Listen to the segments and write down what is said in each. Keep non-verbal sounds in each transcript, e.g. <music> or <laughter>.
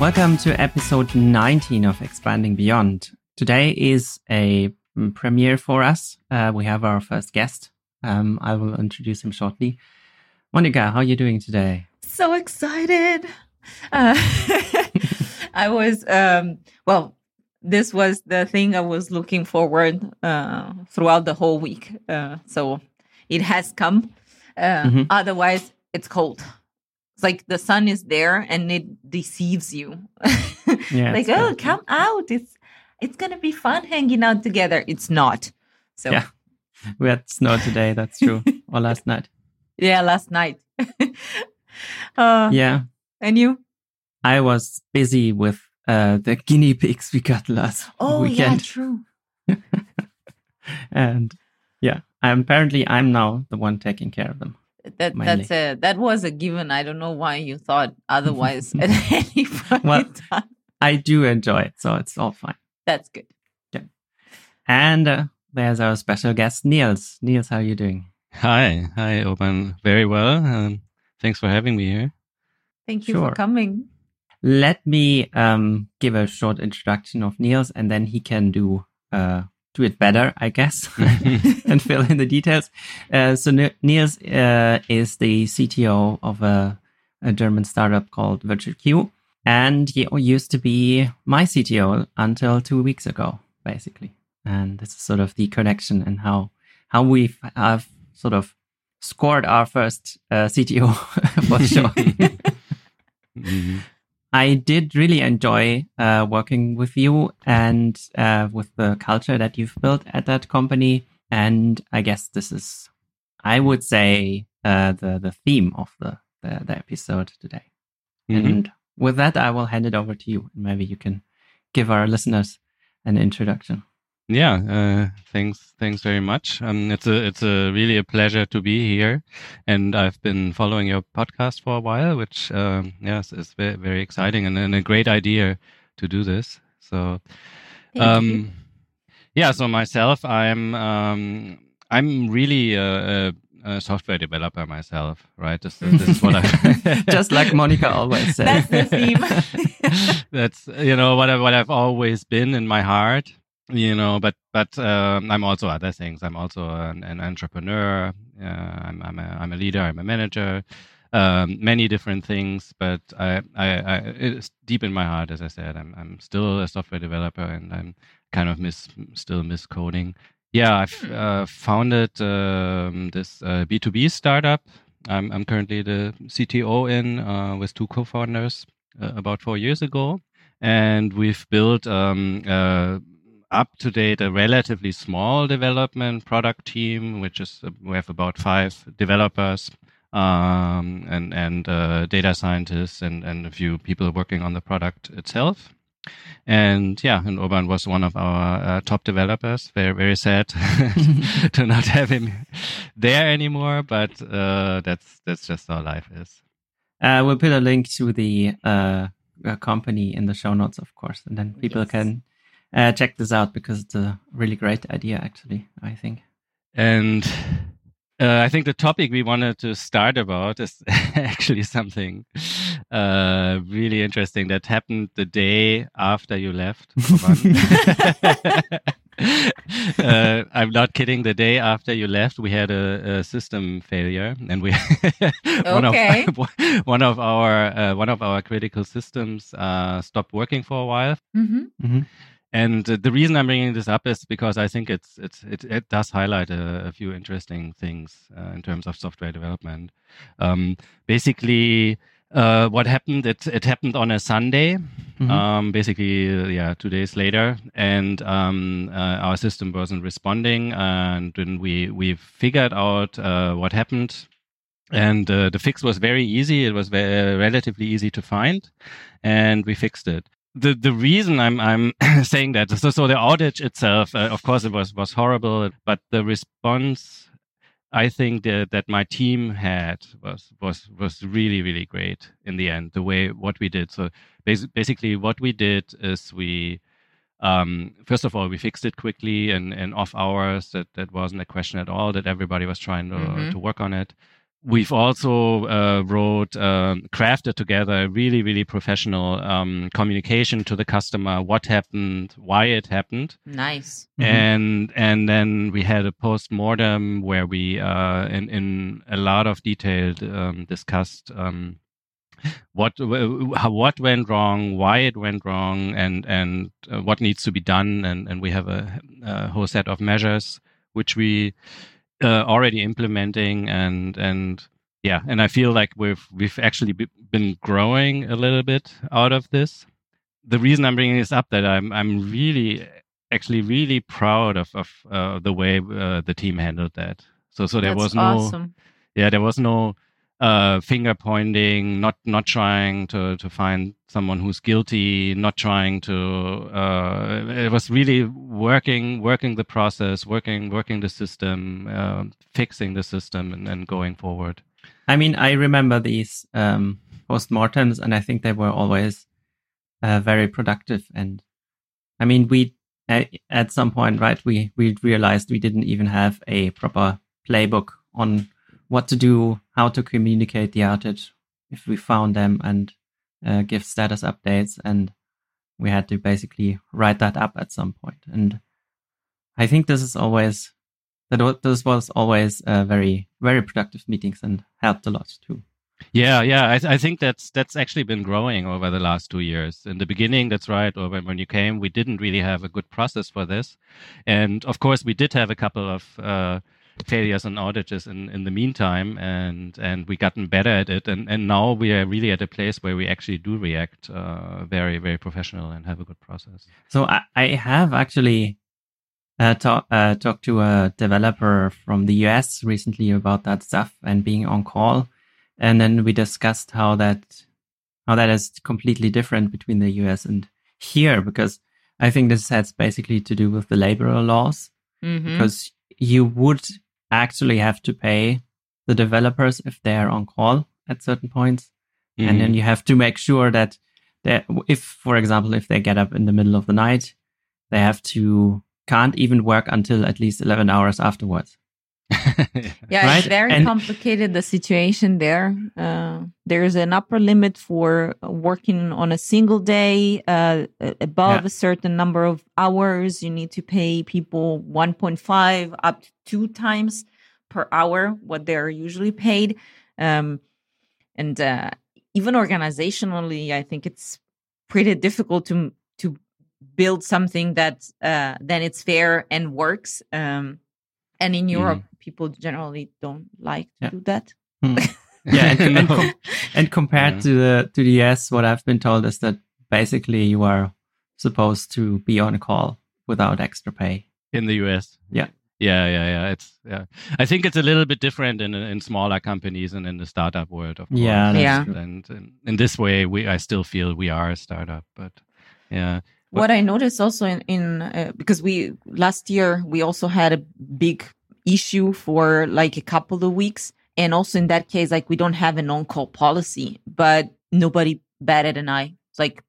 Welcome to episode 19 of Expanding Beyond. Today is a premiere for us. Uh, we have our first guest. Um, I will introduce him shortly. Monica, how are you doing today? So excited. Uh, <laughs> I was, um, well, this was the thing I was looking forward uh, throughout the whole week. Uh, so it has come. Uh, Mhm. Otherwise, it's cold. It's like the sun is there and it deceives you. <laughs> Yeah, like, oh, come out! It's it's gonna be fun hanging out together. It's not. So Yeah. We had snow today, that's true. <laughs> or last night. yeah, last night. <laughs> uh, Yeah. And you? I was busy with uh, the guinea pigs we got last oh, weekend. Oh yeah, true. and yeah, I'm apparently I'm now the one taking care of them. That mainly. that's a that was a given. I don't know why you thought otherwise <laughs> at any point Well- in time. I do enjoy it, so it's all fine. That's good. Yeah. And uh, there's our special guest, Niels. Niels, how are you doing? Hi, hi, Urban. Very well. Um, thanks for having me here. Thank you Sure. for coming. Let me um, give a short introduction of Niels, and then he can do uh, do it better, I guess, <laughs> and fill in the details. Uh, so Ni- Niels uh, is the CTO of a, a German startup called VirtualQ, and he used to be my CTO until two weeks ago, basically. And this is sort of the connection and how how we have sort of scored our first uh, CTO <laughs> for the show. <laughs> I did really enjoy uh, working with you and uh, with the culture that you've built at that company. And I guess this is, I would say, uh, the the theme of the the, the episode today. Mhm. And with that, I will hand it over to you, and maybe you can give our listeners an introduction. Yeah, uh, thanks, thanks very much. Um, it's a, it's a really a pleasure to be here, and I've been following your podcast for a while, which, um, yes, is very, very exciting and, and a great idea to do this. So, um, yeah. So myself, I'm, um, I'm really a, a, a software developer myself, right? This, this is what I <laughs> Just like Monica always said. That's the theme. <laughs> that's you know what I, what I've always been in my heart you know but but um, I'm also other things. I'm also an, an entrepreneur. Uh, I'm I'm a, I'm a leader I'm a manager um, many different things but I, I, I it's deep in my heart as I said I'm I'm still a software developer and I'm kind of miss still miss coding yeah I've uh, founded um, this uh, B2B startup. I'm, I'm currently the CTO in uh, with two co-founders uh, about four years ago, and we've built um, uh, up to date a relatively small development product team, which is uh, we have about five developers um, and and uh, data scientists and and a few people working on the product itself. And yeah, and Urban was one of our uh, top developers. Very very sad <laughs> <laughs> to not have him there anymore, but uh, that's that's just how life is. Uh, we'll put a link to the uh, uh, company in the show notes, of course, and then people Yes. can uh, check this out because it's a really great idea, actually. I think. And uh, I think the topic we wanted to start about is <laughs> actually something uh, really interesting that happened the day after you left. <laughs> <laughs> Uh, I'm not kidding. The day after you left, we had a, a system failure, and we one Okay. of one of our uh, one of our critical systems uh, stopped working for a while. hmm And uh, the reason I'm bringing this up is because I think it's it's it, it does highlight a, a few interesting things uh, in terms of software development. Um, basically, uh, what happened? It it happened on a Sunday. Mhm. Um, basically, uh, yeah, two days later, and um, uh, our system wasn't responding, and then we we figured out uh, what happened. And uh, the fix was very easy. It was ve- relatively easy to find, and we fixed it the the reason I'm I'm <clears throat> saying that so so the outage itself, uh, of course, it was was horrible, but the response I think that that my team had was was was really really great in the end. The way what we did. So basi- basically, what we did is we. Um, first of all, we fixed it quickly and in off hours. That that wasn't a question at all. That everybody was trying to, Mhm. to work on it. We've also uh, wrote um, crafted together a really really professional um, communication to the customer what happened why it happened Nice. Mhm. and and then we had a post mortem where we uh, in in a lot of detail um, discussed um, what how, what went wrong, why it went wrong, and and uh, what needs to be done, and and we have a, a whole set of measures which we uh, already implementing, and and yeah, and I feel like we've we've actually be, been growing a little bit out of this. The reason I'm bringing this up that I'm I'm really actually really proud of of uh, the way uh, the team handled that. So so there That's was no awesome. yeah there was no uh finger pointing not not trying to to find someone who's guilty not trying to uh it was really working working the process working working the system uh, fixing the system and then going forward I mean, I remember these um, postmortems, and I think they were always uh, very productive. And I mean, we at, at some point, right? We we realized we didn't even have a proper playbook on what to do, how to communicate the outage if we found them, and uh, give status updates. And we had to basically write that up at some point. And I think this is always that this was always uh, very very productive meetings and helped a lot too. Yeah, yeah, I, th- I think that's that's actually been growing over the last two years. In the beginning, that's right, or when, when you came, we didn't really have a good process for this, and of course, we did have a couple of uh, failures and outages in, in the meantime, and and we gotten better at it, and and now we are really at a place where we actually do react uh, very very professional and have a good process. So I, I have actually uh, talk, uh, talked to a developer from the US recently about that stuff and being on call, and then we discussed how that how that is completely different between the US and here because I think this has basically to do with the labor laws Mhm. because you would actually have to pay the developers if they are on call at certain points. And then mm-hmm. you have to make sure that that if for example if they get up in the middle of the night they have to can't even work until at least 11 hours afterwards <laughs> Yeah, Right? it's very And- complicated the situation there. Uh, there's an upper limit for working on a single day. Uh, above Yeah. a certain number of hours, you need to pay people 1.5 up to two times per hour what they're usually paid. Um, and uh, even organizationally, I think it's pretty difficult to to build something that uh, then it's fair and works. Um, and in Europe, people generally don't like to Yeah. do that. Hmm. <laughs> yeah and, and, com- <laughs> and compared Yeah. to the to the US what I've been told is that basically you are supposed to be on a call without extra pay in the US. Yeah. Yeah, yeah, yeah. It's yeah. I think it's a little bit different in in smaller companies and in the startup world, of course. Yeah, Yeah. true. And, and in this way, we I still feel we are a startup, but yeah, What I noticed also in, in uh, because we last year we also had a big issue for like a couple of weeks, and also in that case, like we don't have an on-call policy, but nobody batted an eye. It's like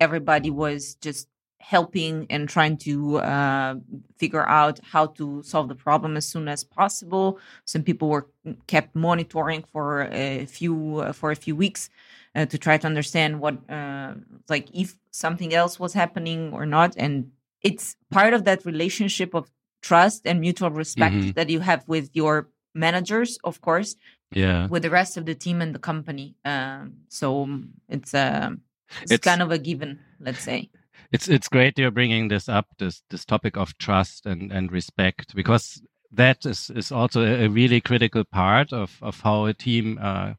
everybody was just helping and trying to uh, figure out how to solve the problem as soon as possible. Some people were kept monitoring for a few uh, for a few weeks uh, to try to understand what uh, like if something else was happening or not and it's part of that relationship of trust and mutual respect Mhm. that you have with your managers of course yeah. with the rest of the team and the company um, so um, it's um it's, It's- kind of a given let's say It's it's great you're bringing this up this this topic of trust and and respect because that is is also a, a really critical part of of how a team uh,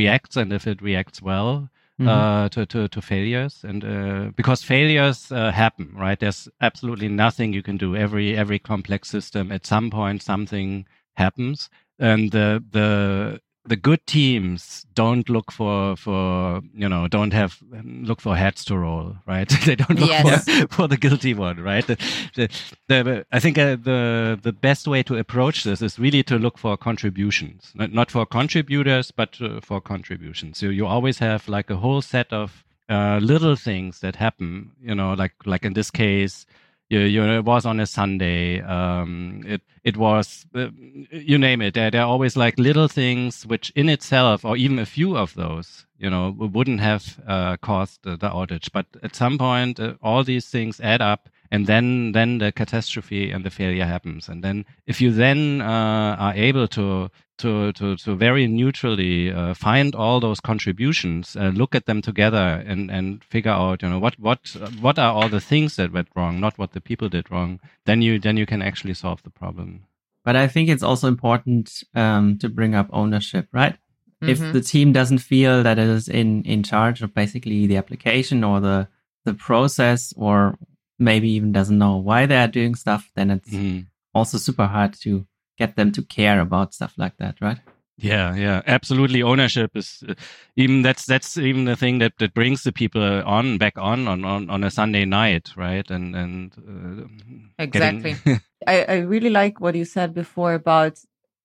reacts and if it reacts well Mhm. uh, to, to, to failures and uh, because failures uh, happen right there's absolutely nothing you can do every every complex system at some point something happens and the the the good teams don't look for for you know don't have look for heads to roll right? <laughs> They don't look Yes. for, <laughs> for the guilty one right? The, the, the, i think uh, the the best way to approach this is really to look for contributions. Not, not for contributors but uh, for contributions. So you always have like a whole set of uh, little things that happen you know like like in this case you, you know, it was on a Sunday. Um, it it was uh, you name it. There, there are always like little things which, in itself, or even a few of those, you know, wouldn't have uh, caused the, the, outage. But at some point, uh, all these things add up, and then then the catastrophe and the failure happens. And then if you then uh, are able to to to to very neutrally uh, find all those contributions, uh, look at them together, and and figure out you know what what what are all the things that went wrong, not what the people did wrong. Then you then you can actually solve the problem. But I think it's also important um, to bring up ownership, right? Mm-hmm. If the team doesn't feel that it is in in charge of basically the application or the the process, or maybe even doesn't know why they are doing stuff, then it's mm-hmm. also super hard to get them to care about stuff like that, right? Yeah, yeah, absolutely. Ownership is uh, even that's that's even the thing that that brings the people on back on on on, on a Sunday night, right? And and uh, exactly. Getting... <laughs> I I really like what you said before about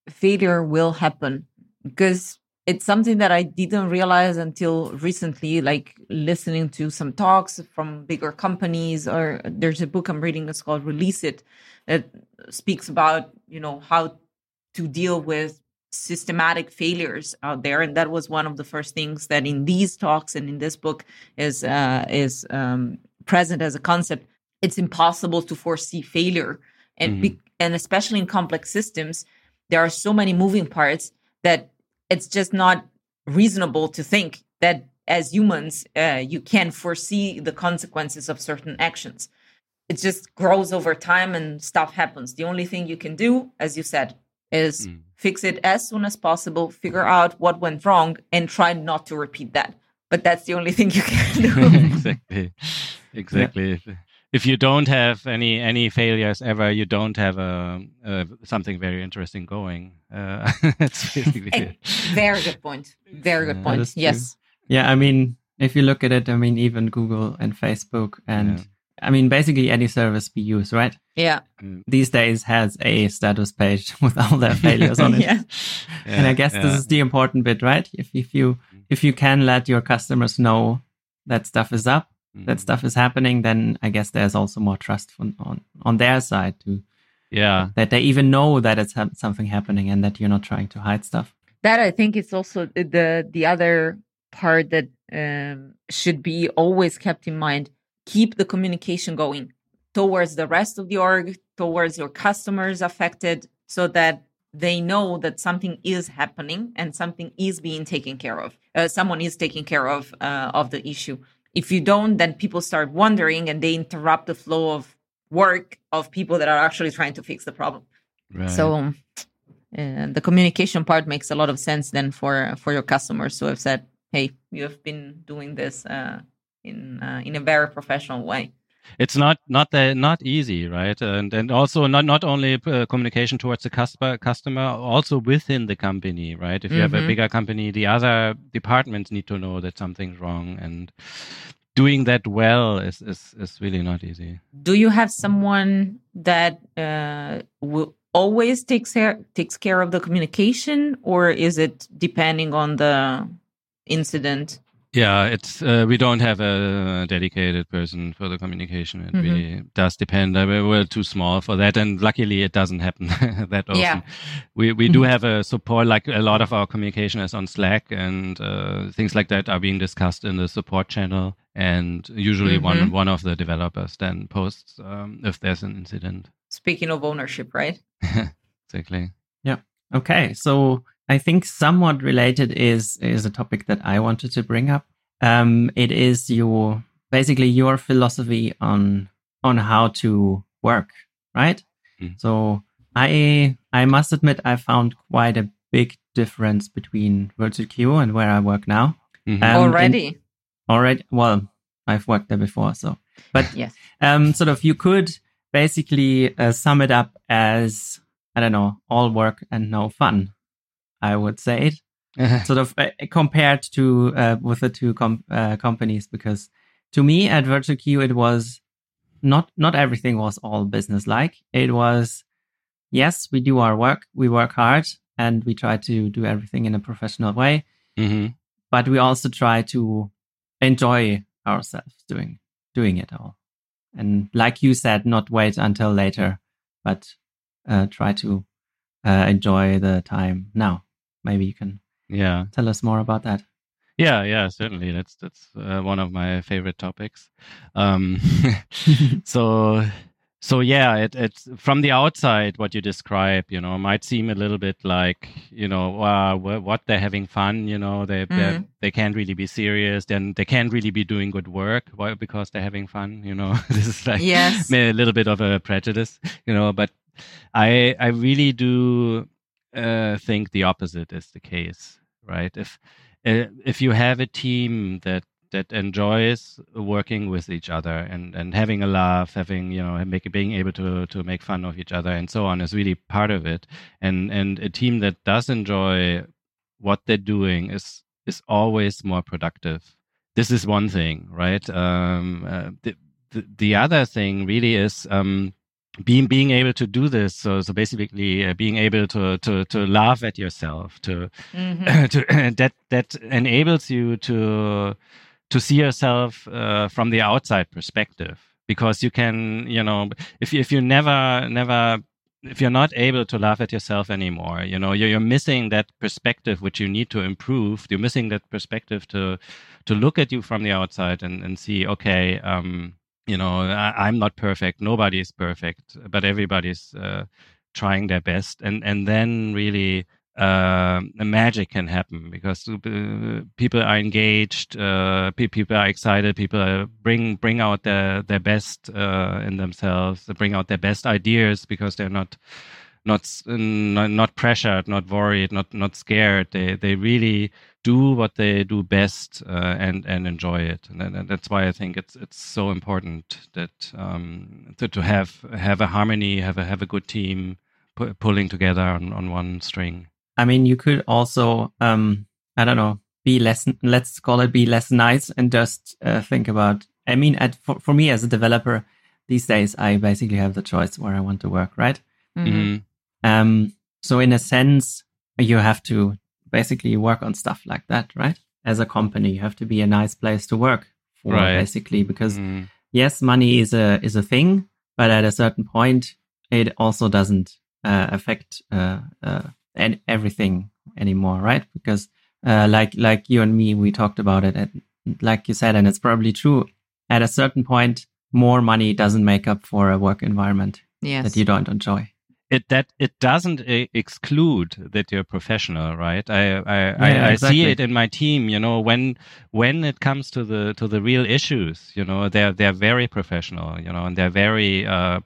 failure will happen because it's something that I didn't realize until recently, like listening to some talks from bigger companies, or there's a book I'm reading, it's called Release It, that speaks about, you know, how to deal with systematic failures out there and that was one of the first things that in these talks and in this book is uh, is um, present as a concept it's impossible to foresee failure and mm-hmm. be, and especially in complex systems there are so many moving parts that it's just not reasonable to think that as humans uh, you can foresee the consequences of certain actions it just grows over time and stuff happens the only thing you can do as you said is mm. fix it as soon as possible, figure out what went wrong, and try not to repeat that. But that's the only <laughs> thing you can do. exactly, <laughs> exactly. Yeah. If you don't have any any failures ever, you don't have a, a something very interesting going. Uh, that's basically it. Very good point. Very good point. Yes. Yeah, I mean, if you look at it, I mean, even Google and Facebook and yeah. I mean, basically any service we use, right? Yeah. Mm. These days has a status page <laughs> with all their failures on it. <laughs> yeah. And I guess yeah. this is the important bit, right? If, if you, if you can let your customers know that stuff is up, mm. that stuff is happening, then I guess there's also more trust from, on, on their side too. yeah, that they even know that it's ha- something happening and that you're not trying to hide stuff. That I think is also the, the other part that um, should be always kept in mind keep the communication going towards the rest of the org, towards your customers affected, so that they know that something is happening and something is being taken care of. Uh, someone is taking care of uh, of the issue. If you don't, then people start wondering and they interrupt the flow of work of people that are actually trying to fix the problem. Right. So uh, the communication part makes a lot of sense then for for your customers who have said, "Hey, you have been doing this uh, in uh, in a very professional way it's not not that not easy right and and also not not only uh, communication towards the customer customer also within the company right if you mm-hmm. have a mm-hmm. bigger company the other departments need to know that something's wrong and doing that well is is, is really not easy do you have someone that uh, will always takes care takes care of the communication or is it depending on the incident yeah, it's uh, we don't have a dedicated person for the communication. It mm-hmm. really does depend. I mean, we're too small for that, and luckily it doesn't happen <laughs> that often. Yeah. We we mm-hmm. do have a support. Like a lot of our communication is on Slack, and uh, things like that are being discussed in the support channel. And usually, mm-hmm. one one of the developers then posts um, if there's an incident. Speaking of ownership, right? <laughs> exactly. Yeah. Okay. So I think somewhat related is is a topic that I wanted to bring up. Um, it is your basically your philosophy on on how to work, right? Mm. So I I must admit I found quite a big difference between VirtualQ and where I work now. Mm-hmm. Um, already, already. Well, I've worked there before, so but <laughs> yes, um, sort of you could basically uh, sum it up as I don't know, all work and no fun. I would say it, sort of uh, compared to uh, with the two com- uh, companies. Because to me, at VirtualQ, it was not not everything was all business like. It was yes, we do our work, we work hard, and we try to do everything in a professional way. Mm-hmm. But we also try to enjoy ourselves doing doing it all. and like you said, not wait until later, but uh, try to uh, enjoy the time now. Maybe you can yeah tell us more about that. Yeah, yeah, certainly. That's that's uh, one of my favorite topics. Um, <laughs> <laughs> so so yeah, it, it's from the outside what you describe. You know, might seem a little bit like you know, uh, what they're having fun. You know, they mm. they can't really be serious. Then they can't really be doing good work. Why? Because they're having fun. You know, <laughs> this is like yes. a little bit of a prejudice. You know, but I I really do uh, think the opposite is the case. Right? If uh, if you have a team that that enjoys working with each other and, and having a laugh, having you know, make, being able to to make fun of each other and so on is really part of it. And and a team that does enjoy what they're doing is is always more productive. This is one thing, right? Um, uh, the, the, the other thing really is um, being being able to do this. So so basically uh, being able to to to laugh at yourself to mm-hmm. <clears throat> to <clears throat> that that enables you to to see yourself uh, from the outside perspective. Because you can you know if if you never never if you're not able to laugh at yourself anymore you know you're, you're missing that perspective which you need to improve. You're missing that perspective to to look at you from the outside and and see okay um you know I, am not perfect. Nobody is perfect but everybody's uh, trying their best. And and then really uh, magic can happen because uh, people are engaged, uh, people are excited, people bring bring out their their best uh, in themselves, bring out their best ideas because they're not not not, not pressured, not worried, not not scared. They they really do what they do best uh, and and enjoy it, and, and, that's why I think it's it's so important that um, to, to have have a harmony, have a have a good team pulling together on, on one string. I mean, you could also, um, I don't know, be less, let's call it be less nice and just uh, think about, I mean, at, for, for me as a developer these days, I basically have the choice where I want to work, right? Mm-hmm. Um, so in a sense, you have to basically work on stuff like that, right? As a company, you have to be a nice place to work for right. basically, because mm. yes, money is a, is a thing, but at a certain point, it also doesn't uh, affect uh, uh, and everything anymore, right? Because uh, like like you and me, we talked about it, and like you said, and it's probably true. At a certain point, more money doesn't make up for a work environment yes. that you don't enjoy. It that it doesn't uh, exclude that you're professional, right? I I, yeah, I, I see it in my team. You know, when when it comes to the to the real issues, you know, they're they're very professional. You know, and they're very uh,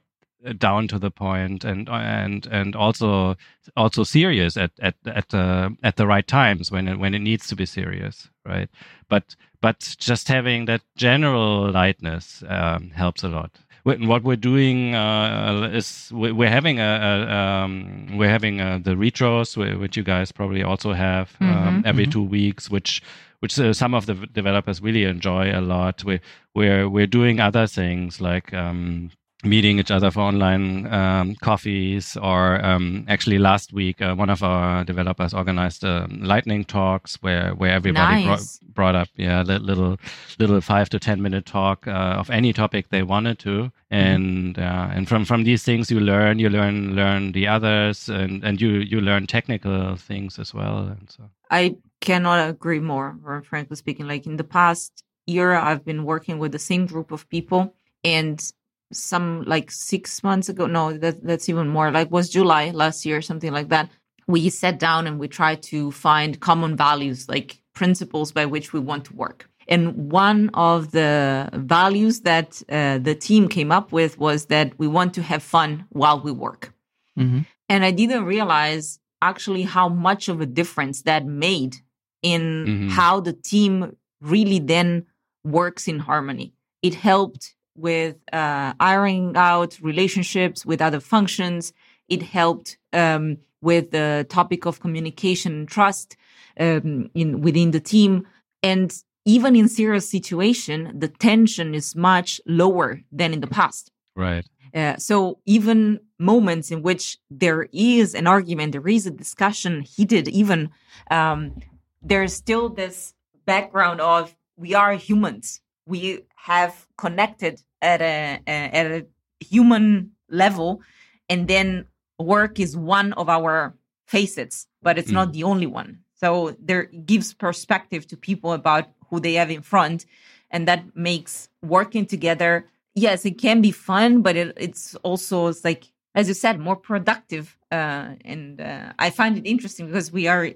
down to the point and and and also also serious at at at the at the right times when it when it needs to be serious right but but just having that general lightness um, helps a lot what we're doing uh, is we're having a, a um, we're having a, the retros which you guys probably also have um, mm-hmm, every mm-hmm. two weeks which which uh, some of the developers really enjoy a lot we we're we're doing other things like um, meeting each other for online um, coffees or um, actually last week uh, one of our developers organized uh, lightning talks where where everybody nice. brought, brought, up yeah little little five to ten minute talk uh, of any topic they wanted to mm-hmm. and mm-hmm. and from from these things you learn you learn learn the others and and you you learn technical things as well and so i cannot agree more frankly speaking like in the past year i've been working with the same group of people and some like six months ago. No that, that's even more. Like was july last year something like that. We sat down and we tried to find common values like principles by which we want to work. And one of the values that uh, the team came up with was that we want to have fun while we work. Mm-hmm. and i didn't realize actually how much of a difference that made in mm-hmm. how the team really then works in harmony. It helped with uh, ironing out relationships with other functions. It helped um, with the topic of communication and trust um, in within the team. And even in serious situation, the tension is much lower than in the past. Right. Uh, so even moments in which there is an argument, there is a discussion, heated, even um, there's still this background of we are humans we have connected at a, a at a human level, and then work is one of our facets, but it's mm. not the only one. So there gives perspective to people about who they have in front, and that makes working together. Yes, it can be fun, but it, it's also it's like as you said, more productive. Uh, and uh, I find it interesting because we are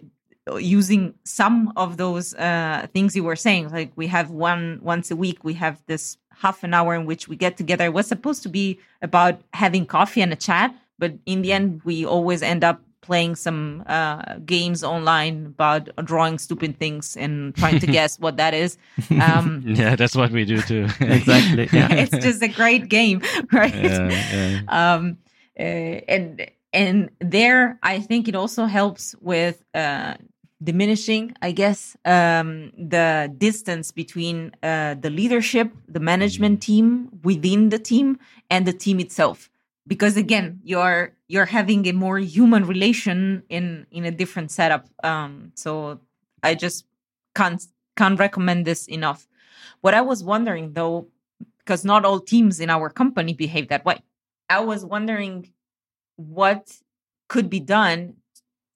using some of those uh, things you were saying. Like we have one once a week, we have this half an hour in which we get together. It was supposed to be about having coffee and a chat, but in the end, we always end up playing some uh, games online about drawing stupid things and trying to <laughs> guess what that is. Um, <laughs> yeah, that's what we do too. <laughs> exactly. Yeah. it's just a great game, right? Yeah, yeah. Um, uh, and and there, I think it also helps with uh, diminishing, I guess, um, the distance between uh, the leadership, the management team within the team, and the team itself. Because again, you're you're having a more human relation in in a different setup. Um, so I just can't can't recommend this enough. What I was wondering though, because not all teams in our company behave that way. I was wondering what could be done.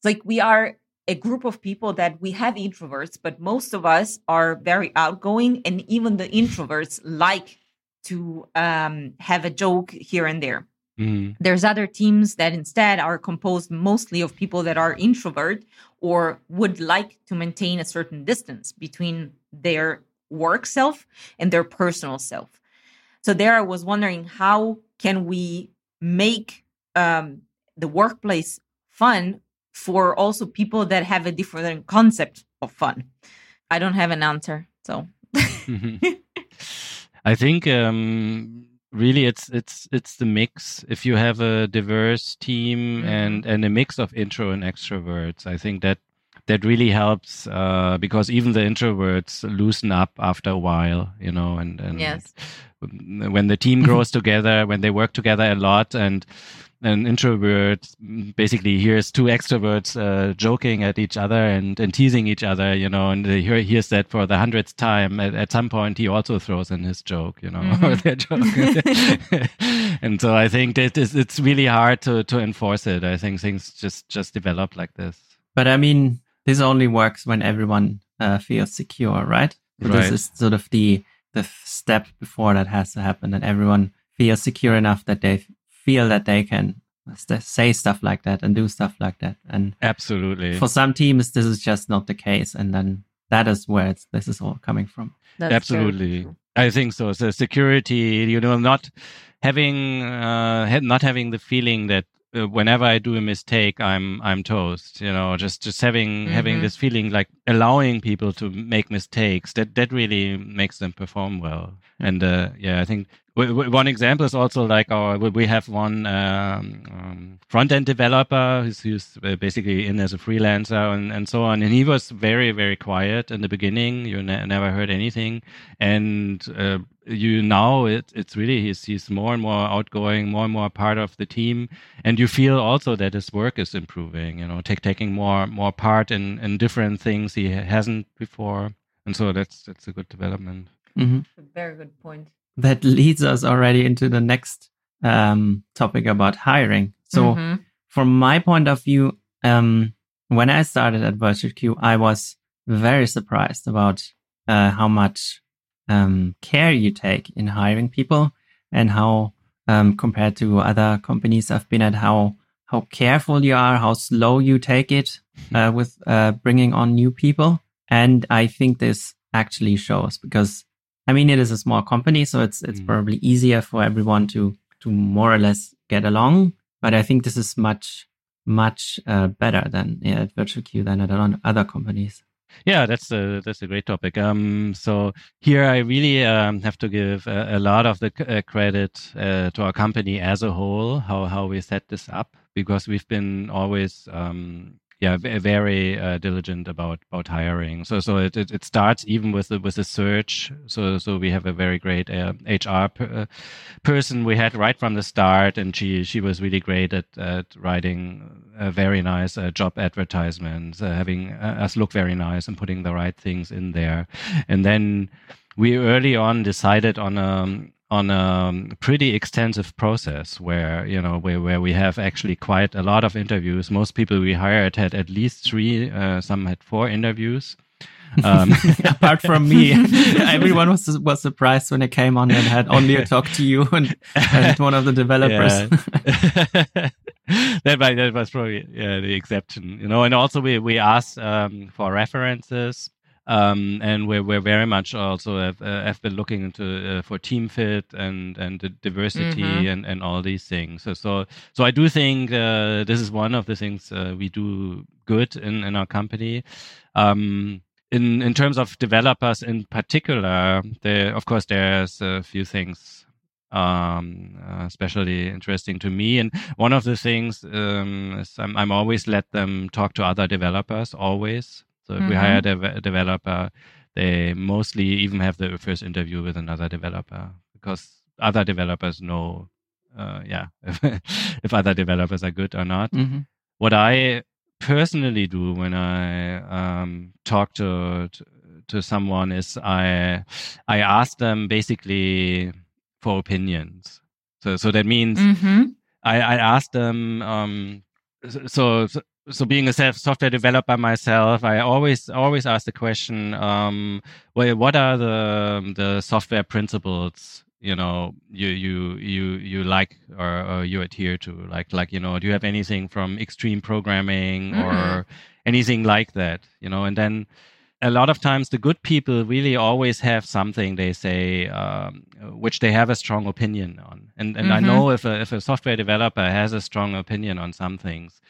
Like we are a group of people that we have introverts, but most of us are very outgoing, and even the introverts like to um, have a joke here and there. Mm. There's other teams that instead are composed mostly of people that are introvert or would like to maintain a certain distance between their work self and their personal self. So there I was wondering how can we make um, the workplace fun for also people that have a different concept of fun? I don't have an answer. So <laughs> I think um, really it's it's it's the mix. If you have a diverse team mm-hmm. and and a mix of intro and extroverts, I think that that really helps uh, because even the introverts loosen up after a while, you know, and, and yes. when the team <laughs> grows together, when they work together a lot and an introvert basically hears two extroverts uh, joking at each other and, and teasing each other, you know, and he hears that for the hundredth time. At, at some point, he also throws in his joke, you know, mm-hmm. or <laughs> their joke. <laughs> and so I think that it's, it's really hard to, to enforce it. I think things just, just develop like this. But I mean, this only works when everyone uh, feels secure, right? So right? This is sort of the, the step before that has to happen that everyone feels secure enough that they feel that they can say stuff like that and do stuff like that. And absolutely, for some teams, this is just not the case, and then that is where it's, this is all coming from. That's absolutely, I think so. So security, you know, not having uh, not having the feeling that uh, whenever I do a mistake, I'm I'm toast. You know, just just having mm-hmm. having this feeling like allowing people to make mistakes that that really makes them perform well. And uh, yeah, I think one example is also like our we have one um, um, front end developer who's, who's, uh, basically in as a freelancer and, and so on. And he was very very quiet in the beginning. You ne- never heard anything. And uh, you now it, it's really he's, he's more and more outgoing more and more part of the team. And you feel also that his work is improving you know take, taking more more part in, in different things he hasn't before. And so that's that's a good development. Mm-hmm. very good point that <laughs> leads us already into the next um, topic about hiring. So, mm-hmm. from my point of view, um, when I started at VirtualQ, I was very surprised about uh, how much um, care you take in hiring people and how, um, compared to other companies I've been at, how how careful you are, how slow you take it <laughs> uh, with uh, bringing on new people. And I think this actually shows because I mean, it is a small company, so it's it's mm. probably easier for everyone to to more or less get along. But I think this is much much uh, better than yeah, at VirtualQ than at other companies. Yeah, that's a that's a great topic. Um, so here I really um, have to give a, a lot of the c- uh, credit uh, to our company as a whole, how how we set this up, because we've been always um, yeah, very uh, diligent about about hiring. So so it, it, starts even with the, with the search. So so we have a very great uh, HR uh, person we had right from the start, and she she was really great at at writing very nice uh, job advertisements, uh, having us look very nice and putting the right things in there, and then we early on decided on a on a pretty extensive process where you know where, where we have actually quite a lot of interviews. Most people we hired had at least three uh, some had four interviews. <laughs> Um, apart from me. <laughs> Everyone was was surprised when I came on and had only a talk to you and, and one of the developers. <laughs> That, that was probably yeah, the exception you know and also we we asked um, for references um, and we're, we're very much also have, uh, have been looking into uh, for team fit and and diversity mm-hmm. and, and all these things. So so, so I do think uh, this is one of the things uh, we do good in, in our company. Um, in in terms of developers in particular, there of course there's a few things um, uh, especially interesting to me. And one of the things um, is I'm, I'm, always let them talk to other developers, always. So if mm-hmm. we hire a, developer, they mostly even have the first interview with another developer because other developers know, uh, yeah, <laughs> if, if, other developers are good or not. Mm-hmm. What I personally do when I um, talk to, to, to someone is I I ask them basically for opinions. So so that means mm-hmm. I, I ask them um, so, so so being a self software developer myself, I always always ask the question, um, well, what are the the software principles you know you you you you like or, or you adhere to? Like like you know, do you have anything from extreme programming mm-hmm. or anything like that? You know, and then a lot of times the good people really always have something they say um, which they have a strong opinion on and and mm-hmm. i know if a, if a software developer has a strong opinion on some things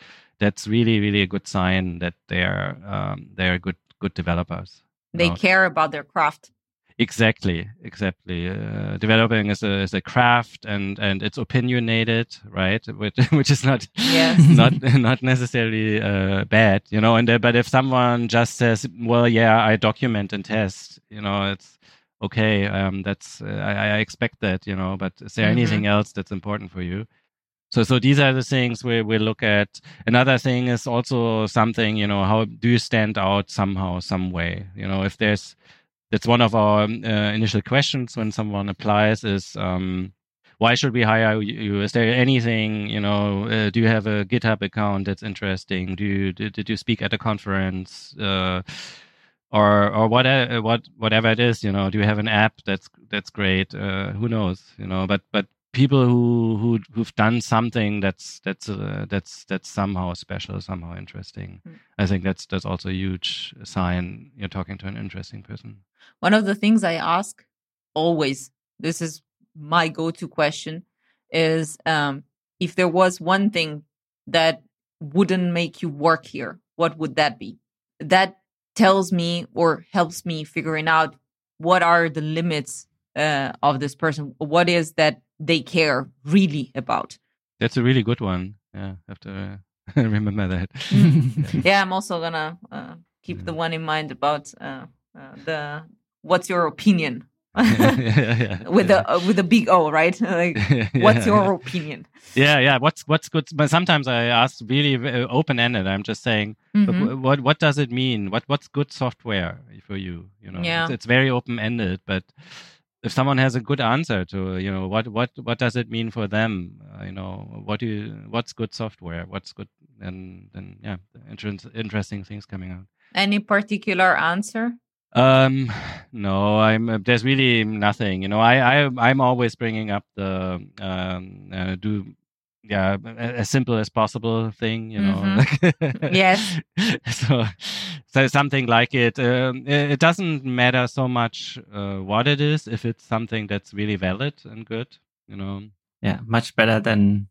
that's really really a good sign that they're um, they're good good developers. They know? care about their craft. Exactly, exactly. Uh, developing is a is a craft, and and it's opinionated, right? <laughs> Which which is not yes. <laughs> not not necessarily uh, bad, you know. And uh, but if someone just says, "Well, yeah, I document and test," you know, it's okay. Um, that's uh, I, I expect that, you know. But is there mm-hmm. anything else that's important for you? So, so these are the things we we look at. Another thing is also something, you know, how do you stand out somehow, some way? You know, if there's, that's one of our uh, initial questions when someone applies is, um, why should we hire you? Is there anything, you know, uh, do you have a GitHub account that's interesting? Do you, did, did you speak at a conference? Uh, or or what uh, what whatever it is you know do you have an app that's that's great uh, who knows you know but but people who who who've done something that's that's uh, that's that's somehow special, somehow interesting. Mm. I think that's that's also a huge sign you're talking to an interesting person. One of the things I ask always, this is my go-to question, is um, if there was one thing that wouldn't make you work here, what would that be? That tells me or helps me figuring out what are the limits uh, of this person. What is that they care really about. That's a really good one. Yeah, I have to <laughs> uh, remember that. <laughs> yeah. yeah. I'm also gonna uh, keep the one in mind about uh, uh the what's your opinion <laughs> yeah, yeah, with a uh, with a big O, right? like, what's your opinion? Yeah, yeah. What's what's good? But sometimes I ask really uh, open ended. I'm just saying, mm-hmm. what what does it mean? What what's good software for you? You know, yeah. it's, it's very open ended, but if someone has a good answer to you know what what what does it mean for them? Uh, you know what do you what's good software? What's good and then yeah inter- interesting things coming out. Any particular answer? Um no i'm uh, there's really nothing. You know i i i'm always bringing up the um uh, do yeah as simple as possible thing you know. Mm-hmm. <laughs> yes. So so something like it um, it doesn't matter so much uh, what it is if it's something that's really valid and good you know. Yeah much better than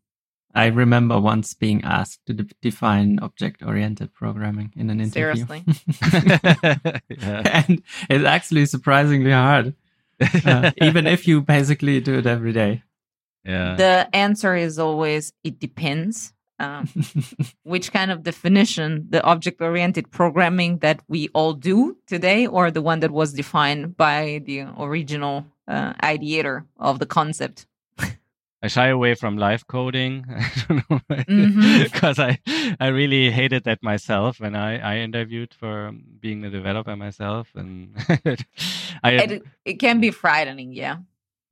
i remember once being asked to de- define object oriented programming in an interview. Seriously? <laughs> <laughs> Yeah. and it's actually surprisingly hard uh, even if you basically do it every day yeah. The answer is always it depends. um, <laughs> which kind of definition the object oriented programming that we all do today or the one that was defined by the original uh, ideator of the concept I shy away from live coding. <laughs> I don't know Mhm. because I I really hated that myself when I I interviewed for being a developer myself, and <laughs> I it, it can be frightening yeah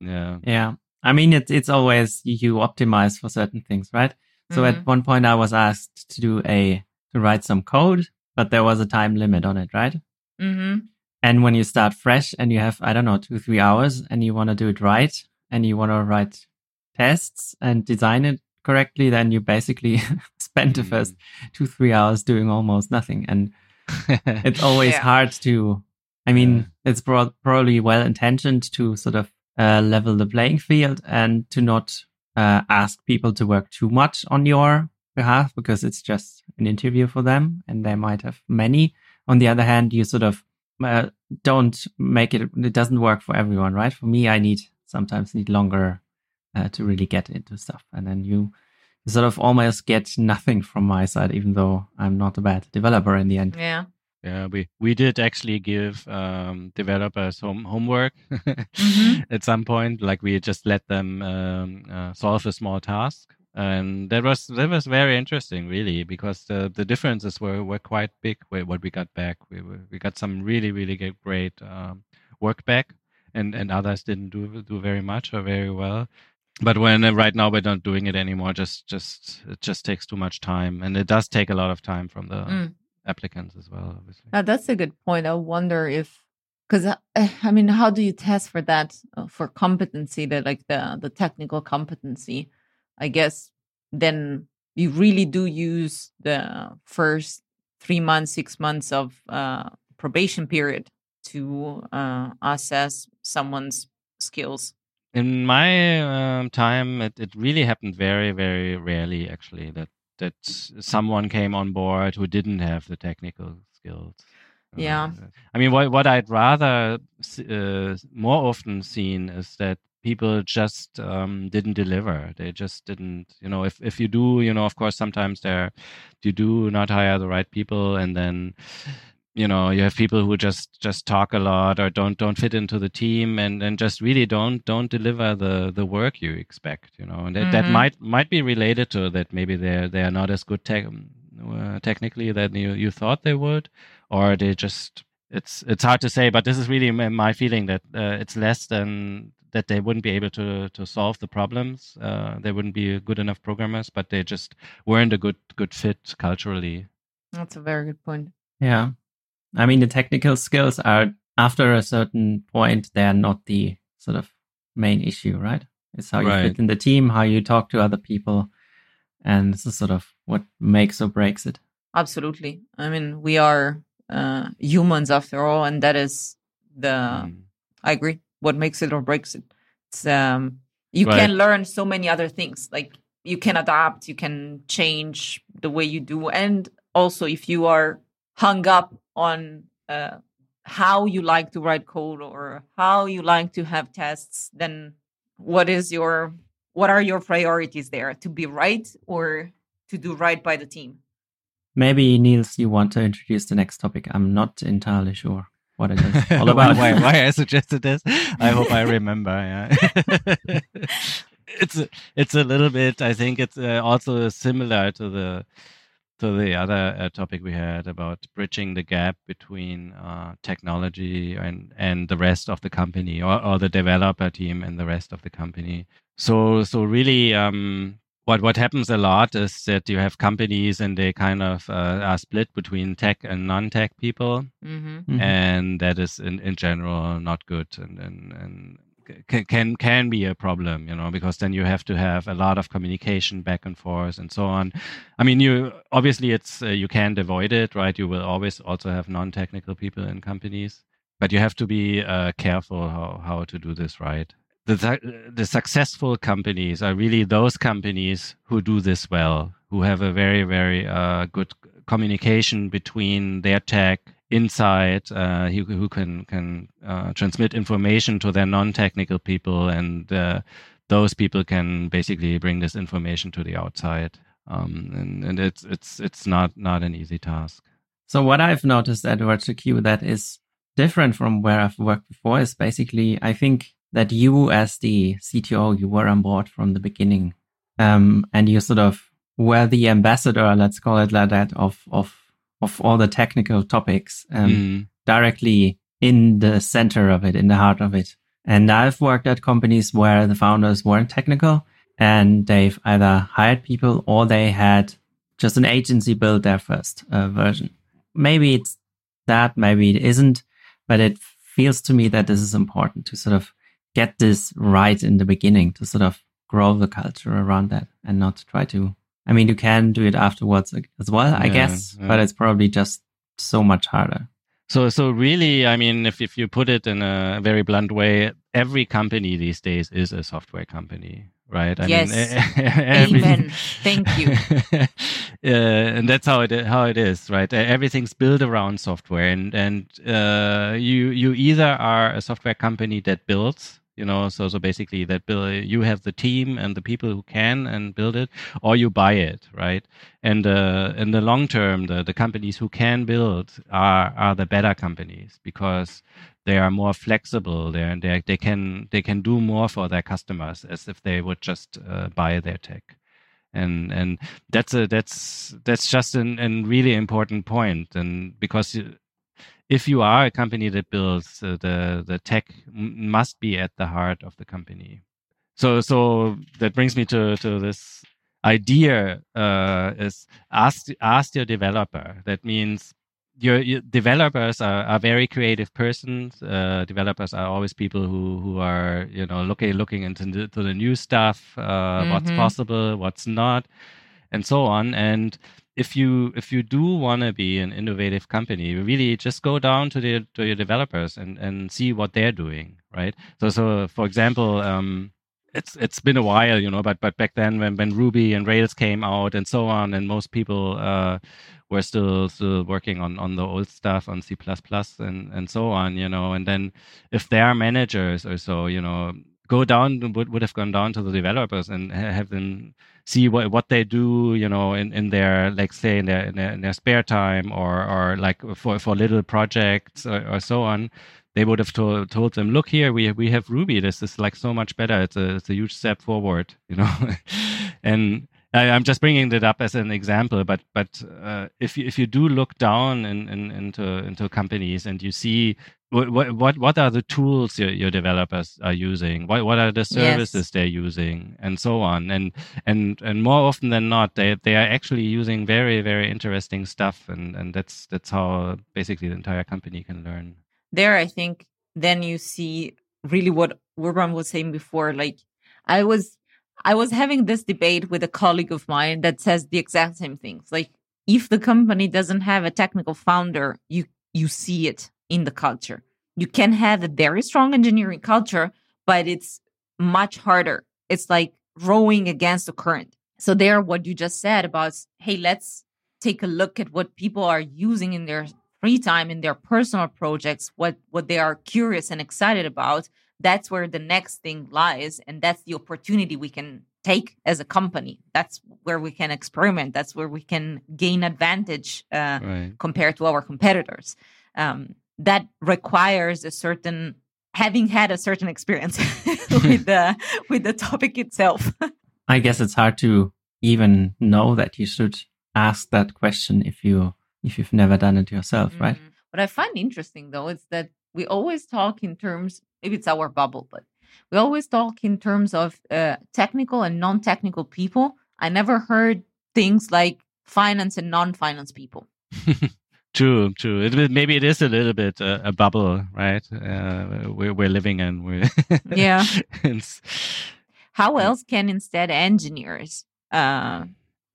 yeah Yeah. I mean, it's, it's always you, you optimize for certain things, right? So at one point I was asked to do a, to write some code, but there was a time limit on it, right? mm-hmm. And when you start fresh and you have, I don't know, two, three hours and you want to do it right and you want to write tests and design it correctly, then you basically <laughs> spend the first two, three hours doing almost nothing. And <laughs> it's always Yeah. hard to, I mean, it's pro- probably well intentioned to sort of uh, level the playing field and to not uh, ask people to work too much on your behalf because it's just an interview for them and they might have many. On the other hand, you sort of uh, don't make it, it doesn't work for everyone, right? For me, I need sometimes need longer uh, to really get into stuff. And then you sort of almost get nothing from my side, even though I'm not a bad developer in the end. yeah Yeah, we we did actually give um, developers home homework Mhm. <laughs> at some point. Like we just let them um, uh, solve a small task, and that was that was very interesting, really, because the the differences were, were quite big. What we got back, we were, we got some really really great um, work back, and and others didn't do do very much or very well. But when uh, right now we're not doing it anymore, just just it just takes too much time, and it does take a lot of time from the Mm. Applicants as well, obviously. Now, that's a good point. I wonder if, because I mean, how do you test for that uh, for competency, the like the the technical competency? I guess then you really do use the first three months, six months of uh, probation period to uh, assess someone's skills. In my um, time, it, it really happened very, very rarely, actually, that that someone came on board who didn't have the technical skills. Yeah. Uh, I mean, what what I'd rather uh, more often seen is that people just um, didn't deliver. They just didn't. You know, if if you do, you know, of course, sometimes there you do not hire the right people, and then you know you have people who just just talk a lot or don't don't fit into the team and and just really don't don't deliver the the work you expect you know and that, that Mhm. might might be related to that maybe they're they are not as good tech, uh, technically that you you thought they would or they just it's it's hard to say but this is really my, my feeling that uh, it's less than that they wouldn't be able to to solve the problems uh, they wouldn't be good enough programmers but they just weren't a good good fit culturally That's a very good point. Yeah. I mean, the technical skills are, after a certain point, they're not the sort of main issue, right? It's how you Right. fit in the team, how you talk to other people. And this is sort of what makes or breaks it. Absolutely. I mean, we are uh, humans after all, and that is the Mm. I agree. What makes it or breaks it. It's um you Right. can learn so many other things. Like you can adapt, you can change the way you do. And also if you are hung up on uh how you like to write code or how you like to have tests, then what is your what are your priorities there? To be right or to do right by the team? Maybe, Niels, you want to introduce the next topic. I'm not entirely sure what it is all <laughs> about. why, why I <laughs> suggested this? I hope I remember. Yeah, <laughs> it's a, it's a little bit. I think it's uh, also similar to the to the other uh, topic we had about bridging the gap between uh, technology and and the rest of the company, or, or the developer team and the rest of the company. So so really. Um, what what happens a lot is that you have companies and they kind of uh, are split between tech and non-tech people, Mm-hmm. Mhm. and that is in, in general not good and and, and can, can be a problem you know because then you have to have a lot of communication back and forth and so on. I mean you obviously it's uh, you can't avoid it right? You will always also have non-technical people in companies but you have to be uh, careful how, how to do this right? The, the successful companies are really those companies who do this well who have a very very uh, good communication between their tech inside uh, who, who can can uh, transmit information to their non-technical people and uh, those people can basically bring this information to the outside um, and and it's it's it's not not an easy task. So what I've noticed at VirtualQ that is different from where I've worked before is basically I think that you as the CTO you were on board from the beginning, um, and you sort of were the ambassador, let's call it like that, of of of all the technical topics um, mm. directly in the center of it, in the heart of it. And I've worked at companies where the founders weren't technical and they've either hired people or they had just an agency build their first uh, version. Maybe it's that, maybe it isn't, but it feels to me that this is important to sort of get this right in the beginning to sort of grow the culture around that and not try to. I mean, you can do it afterwards as well, I yeah, guess, yeah. but it's probably just so much harder. So, so really, I mean, if, if you put it in a very blunt way, every company these days is a software company, right? I yes. <laughs> Mean, every, Amen. Thank you. <laughs> uh, and that's how it how it is, right? Everything's built around software, and and uh, you you either are a software company that builds you know so so basically that build, you have the team and the people who can and build it or you buy it right? And uh, in the long term the, the companies who can build are are the better companies because they are more flexible. They they they can they can do more for their customers as if they would just uh, buy their tech. And and that's a that's that's just an, an really important point. And because if you are a company that builds uh, the the tech must be at the heart of the company. So so that brings me to to this idea uh, is ask ask your developer. That means your, your developers are, are very creative persons. Uh, developers are always people who who are you know looking looking into the, to the new stuff uh, mm-hmm. what's possible what's not and so on. And if you if you do want to be an innovative company, really just go down to the to your developers and and see what they're doing, right? So so for example, um, it's it's been a while, you know, but but back then when when Ruby on Rails came out and so on, and most people uh, were still still working on on the old stuff on C and and so on, you know, and then if they are managers or so, you know, go down would, would have gone down to the developers and have them see what what they do you know in, in their like say in their, in their, in their spare time or or like for for little projects or, or so on. They would have told, told them look here we we have ruby. This is like so much better. It's a it's a huge step forward you know? <laughs> And I, am just bringing that up as an example, but but uh, if you, if you do look down in, in, into into companies and you see what what what are the tools your, your developers are using, what what are the services yes. they're using, and so on, and and and more often than not, they they are actually using very very interesting stuff, and and that's that's how basically the entire company can learn. There, I think then you see really what Urban was saying before, like I was I was having this debate with a colleague of mine that says the exact same things. Like if the company doesn't have a technical founder, you you see it in the culture. You can have a very strong engineering culture, but it's much harder. It's like rowing against the current. So there what you just said about hey, let's take a look at what people are using in their free time in their personal projects, what what they are curious and excited about that's where the next thing lies and that's the opportunity we can take as a company. That's where we can experiment. That's where we can gain advantage uh, right. compared to our competitors. Um, that requires a certain having had a certain experience <laughs> with <laughs> the with the topic itself. <laughs> I guess it's hard to even know that you should ask that question if you if you've never done it yourself right? Mm-hmm. what i find interesting though is that we always talk in terms maybe it's our bubble, but we always talk in terms of uh, technical and non technical people. I never heard things like finance and non finance people. <laughs> true, true. It, maybe it is a little bit uh, a bubble, right? Uh, we're, we're living in. We're <laughs> yeah. How else can instead engineers uh,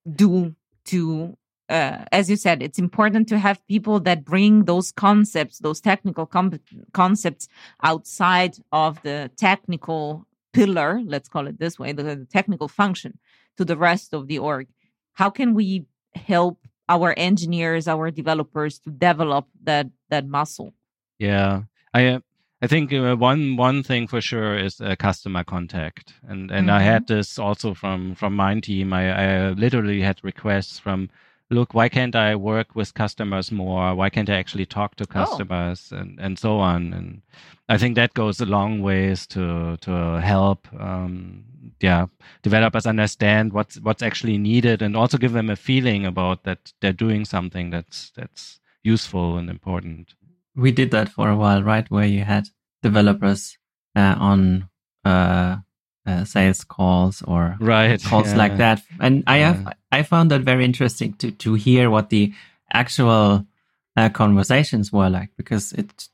do to uh, as you said, it's important to have people that bring those concepts, those technical com- concepts outside of the technical pillar, let's call it this way, the, the technical function to the rest of the org. How can we help our engineers, our developers to develop that that muscle? Yeah, I I think uh, one one thing for sure is uh, customer contact, and and I had this also from from my team. I, I literally had requests from, look, why can't I work with customers more? Why can't I actually talk to customers and and so on? And I think that goes a long ways to to help. Um, yeah, developers understand what's what's actually needed, and also give them a feeling about that they're doing something that's that's useful and important we did that for a while, right? Where you had developers uh, on uh, uh, sales calls or right calls yeah. like that, and I have I found that very interesting to to hear what the actual uh, conversations were like because it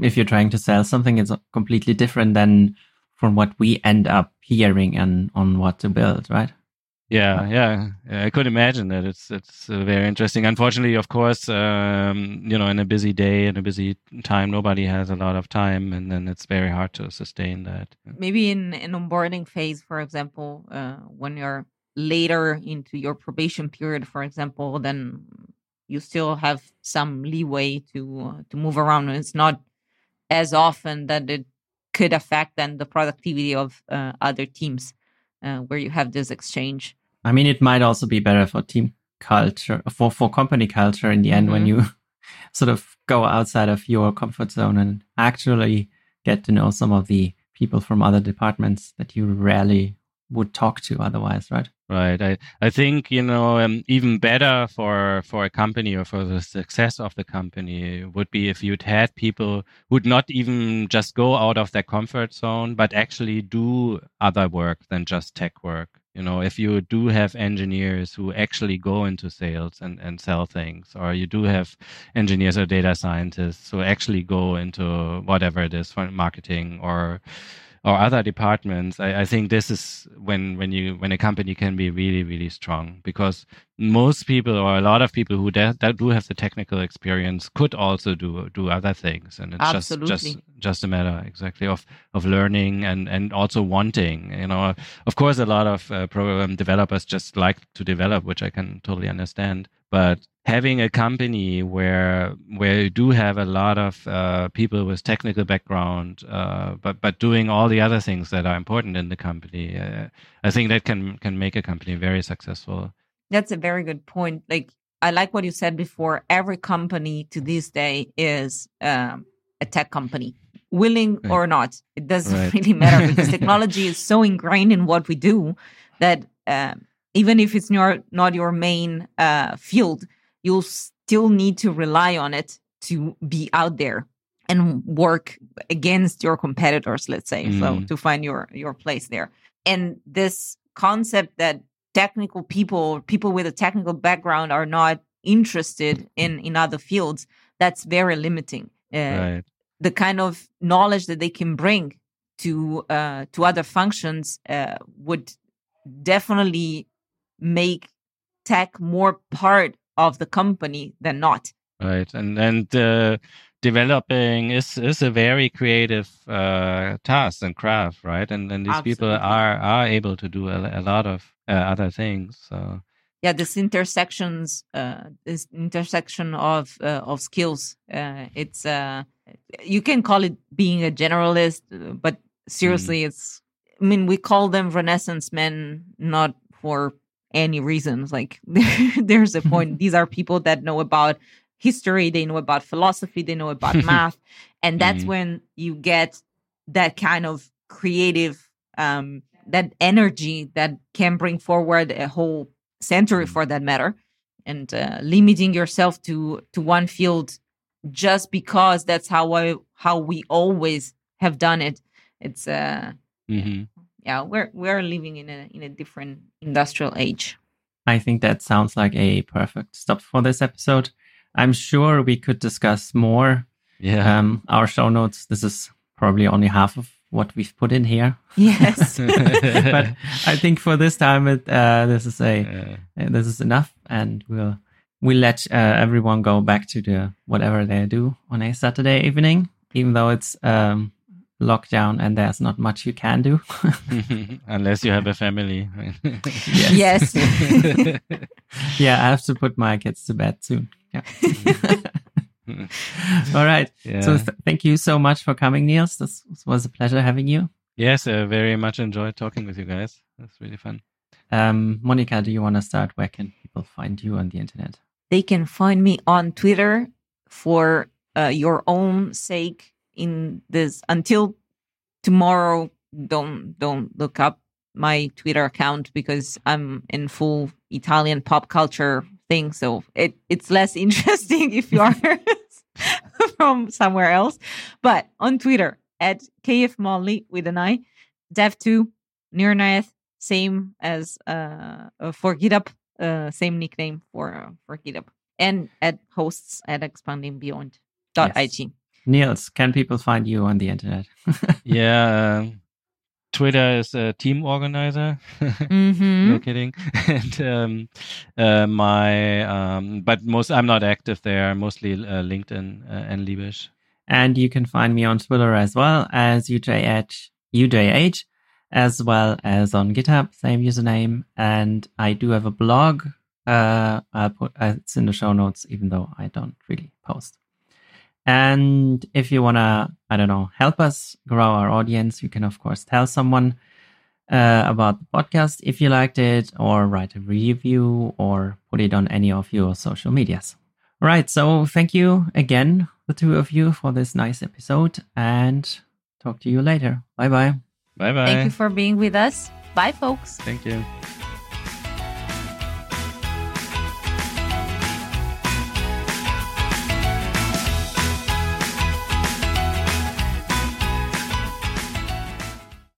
if you're trying to sell something, it's completely different than from what we end up hearing and on what to build, right? Yeah, yeah, I could imagine that. It's it's uh, very interesting. Unfortunately, of course, um, you know, in a busy day and a busy time, nobody has a lot of time, and then it's very hard to sustain that. Maybe in an onboarding phase, for example, uh, when you're later into your probation period, for example, then you still have some leeway to uh, to move around. It's not as often that it could affect then the productivity of uh, other teams uh, where you have this exchange. I mean, it might also be better for team culture, for for company culture in the end, mm-hmm. when you <laughs> sort of go outside of your comfort zone and actually get to know some of the people from other departments that you rarely would talk to otherwise, right? Right. I, I think, you know, um, even better for, for a company or for the success of the company would be if you'd had people who'd not even just go out of their comfort zone, but actually do other work than just tech work. You know, if you do have engineers who actually go into sales and, and sell things, or you do have engineers or data scientists who actually go into whatever it is, for marketing or or other departments, I, I, think this is when when you when a company can be really really strong because most people or a lot of people who that, that do have the technical experience could also do do other things, and it's Absolutely. just just just a matter exactly of of learning and and also wanting. You know, of course, a lot of uh, program developers just like to develop, which I can totally understand, but having a company where where you do have a lot of uh, people with technical background, uh, but but doing all the other things that are important in the company, uh, I think that can can make a company very successful. That's a very good point. Like I like what you said before. Every company to this day is um, a tech company, willing right. or not. It doesn't right. really matter because <laughs> technology is so ingrained in what we do that um, even if it's not not your main uh, field you'll still need to rely on it to be out there and work against your competitors let's say mm. so to find your your place there and this concept that technical people people with a technical background are not interested in in other fields that's very limiting uh, right. the kind of knowledge that they can bring to uh, to other functions uh, would definitely make tech more part of the company than not. Right, and and uh, developing is is a very creative uh, task and craft, right? And and these Absolutely. people are are able to do a, a lot of uh, other things. So yeah, this intersections, uh, this intersection of uh, of skills. Uh, it's uh, you can call it being a generalist, but seriously, mm. it's. I mean, we call them Renaissance men not for any reasons. Like <laughs> there's a point. <laughs> These are people that know about history, they know about philosophy, they know about <laughs> math, and that's mm. when you get that kind of creative, um, that energy that can bring forward a whole century, mm. for that matter. And uh, limiting yourself to to one field just because that's how I how we always have done it. It's uh, mm-hmm yeah, we're we're living in a in a different industrial age. I think that sounds like a perfect stop for this episode. I'm sure we could discuss more. Yeah. Um, our show notes. This is probably only half of what we've put in here. Yes. <laughs> <laughs> but I think for this time, it, uh, this is a yeah. uh, this is enough, and we'll we'll let uh, everyone go back to the whatever they do on a Saturday evening, even though it's um, lockdown and there's not much you can do <laughs> unless you have a family <laughs> yes, <laughs> yeah i have to put my kids to bed soon yeah All right. Yeah. So th- thank you so much for coming, Niels. This was a pleasure having you. yes, I very much enjoyed talking with you guys. That's really fun. Um, Monica, do you want to start? Where can people find you on the internet? They can find me on Twitter for uh, your own sake. In this until tomorrow, don't don't look up my Twitter account because I'm in full Italian pop culture thing. So it it's less <laughs> interesting if you are <laughs> from somewhere else. But on Twitter at KF Molly with an I, Dev2, Nirnaeth, same as uh uh, for GitHub, uh same nickname for uh, for GitHub. And at hosts at expandingbeyond.it. Niels, can people find you on the internet? <laughs> yeah. um, Twitter is a team organizer. <laughs> Mm-hmm. no kidding. <laughs> and um, uh, my, um, but most I'm not active there. Mostly uh, LinkedIn uh, and Liebisch. And you can find me on Twitter as well as UJH, UJH, as well as on GitHub, same username. And I do have a blog. Uh, I'll put uh, it's in the show notes, even though I don't really post. And if you wanna, I don't know, help us grow our audience, you can of course tell someone uh, about the podcast if you liked it, or write a review, or put it on any of your social medias. Right. So thank you again, the two of you, for this nice episode and talk to you later. Bye bye. Bye bye. Thank you for being with us. Bye, folks. Thank you.